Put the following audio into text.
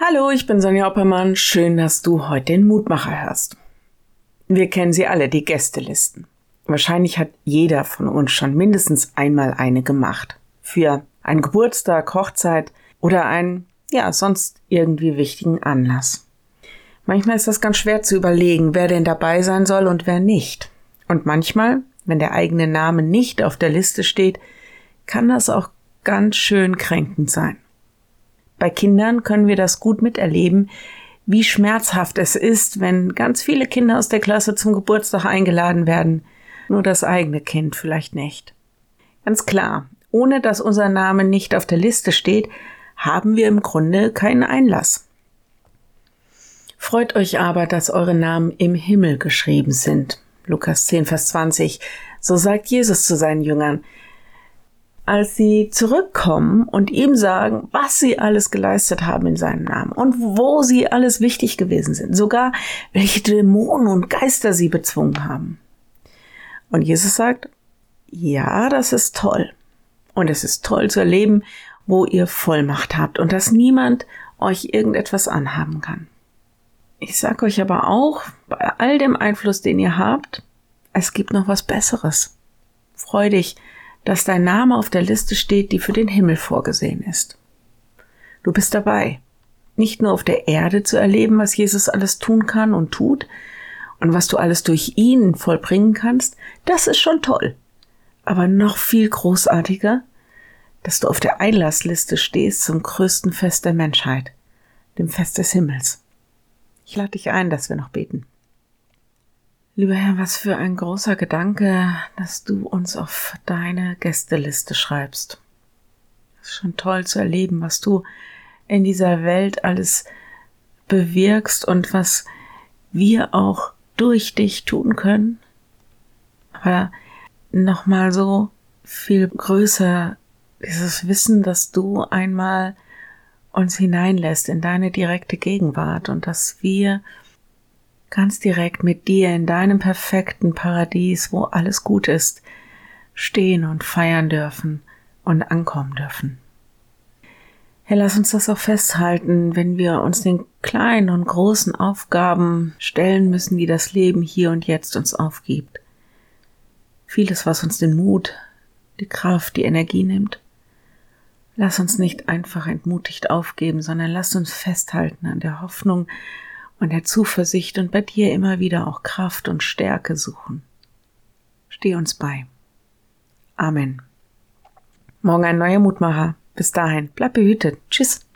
Hallo, ich bin Sonja Oppermann. Schön, dass du heute den Mutmacher hörst. Wir kennen sie alle, die Gästelisten. Wahrscheinlich hat jeder von uns schon mindestens einmal eine gemacht. Für einen Geburtstag, Hochzeit oder einen, ja, sonst irgendwie wichtigen Anlass. Manchmal ist das ganz schwer zu überlegen, wer denn dabei sein soll und wer nicht. Und manchmal, wenn der eigene Name nicht auf der Liste steht, kann das auch ganz schön kränkend sein. Bei Kindern können wir das gut miterleben, wie schmerzhaft es ist, wenn ganz viele Kinder aus der Klasse zum Geburtstag eingeladen werden, nur das eigene Kind vielleicht nicht. Ganz klar, ohne dass unser Name nicht auf der Liste steht, haben wir im Grunde keinen Einlass. Freut euch aber, dass eure Namen im Himmel geschrieben sind. Lukas 10, Vers 20. So sagt Jesus zu seinen Jüngern als sie zurückkommen und ihm sagen, was sie alles geleistet haben in seinem Namen und wo sie alles wichtig gewesen sind, sogar welche Dämonen und Geister sie bezwungen haben. Und Jesus sagt, ja, das ist toll. Und es ist toll zu erleben, wo ihr Vollmacht habt und dass niemand euch irgendetwas anhaben kann. Ich sag euch aber auch, bei all dem Einfluss, den ihr habt, es gibt noch was Besseres. Freu dich, dass dein Name auf der Liste steht, die für den Himmel vorgesehen ist. Du bist dabei, nicht nur auf der Erde zu erleben, was Jesus alles tun kann und tut und was du alles durch ihn vollbringen kannst, das ist schon toll. Aber noch viel großartiger, dass du auf der Einlassliste stehst zum größten Fest der Menschheit, dem Fest des Himmels. Ich lade dich ein, dass wir noch beten. Lieber Herr, was für ein großer Gedanke, dass du uns auf deine Gästeliste schreibst. Es ist schon toll zu erleben, was du in dieser Welt alles bewirkst und was wir auch durch dich tun können. Aber nochmal so viel größer dieses Wissen, dass du einmal uns hineinlässt in deine direkte Gegenwart und dass wir ganz direkt mit dir in deinem perfekten Paradies, wo alles gut ist, stehen und feiern dürfen und ankommen dürfen. Herr, lass uns das auch festhalten, wenn wir uns den kleinen und großen Aufgaben stellen müssen, die das Leben hier und jetzt uns aufgibt. Vieles, was uns den Mut, die Kraft, die Energie nimmt. Lass uns nicht einfach entmutigt aufgeben, sondern lass uns festhalten an der Hoffnung, und der Zuversicht und bei dir immer wieder auch Kraft und Stärke suchen. Steh uns bei. Amen. Morgen ein neuer Mutmacher. Bis dahin, bleib behütet. Tschüss.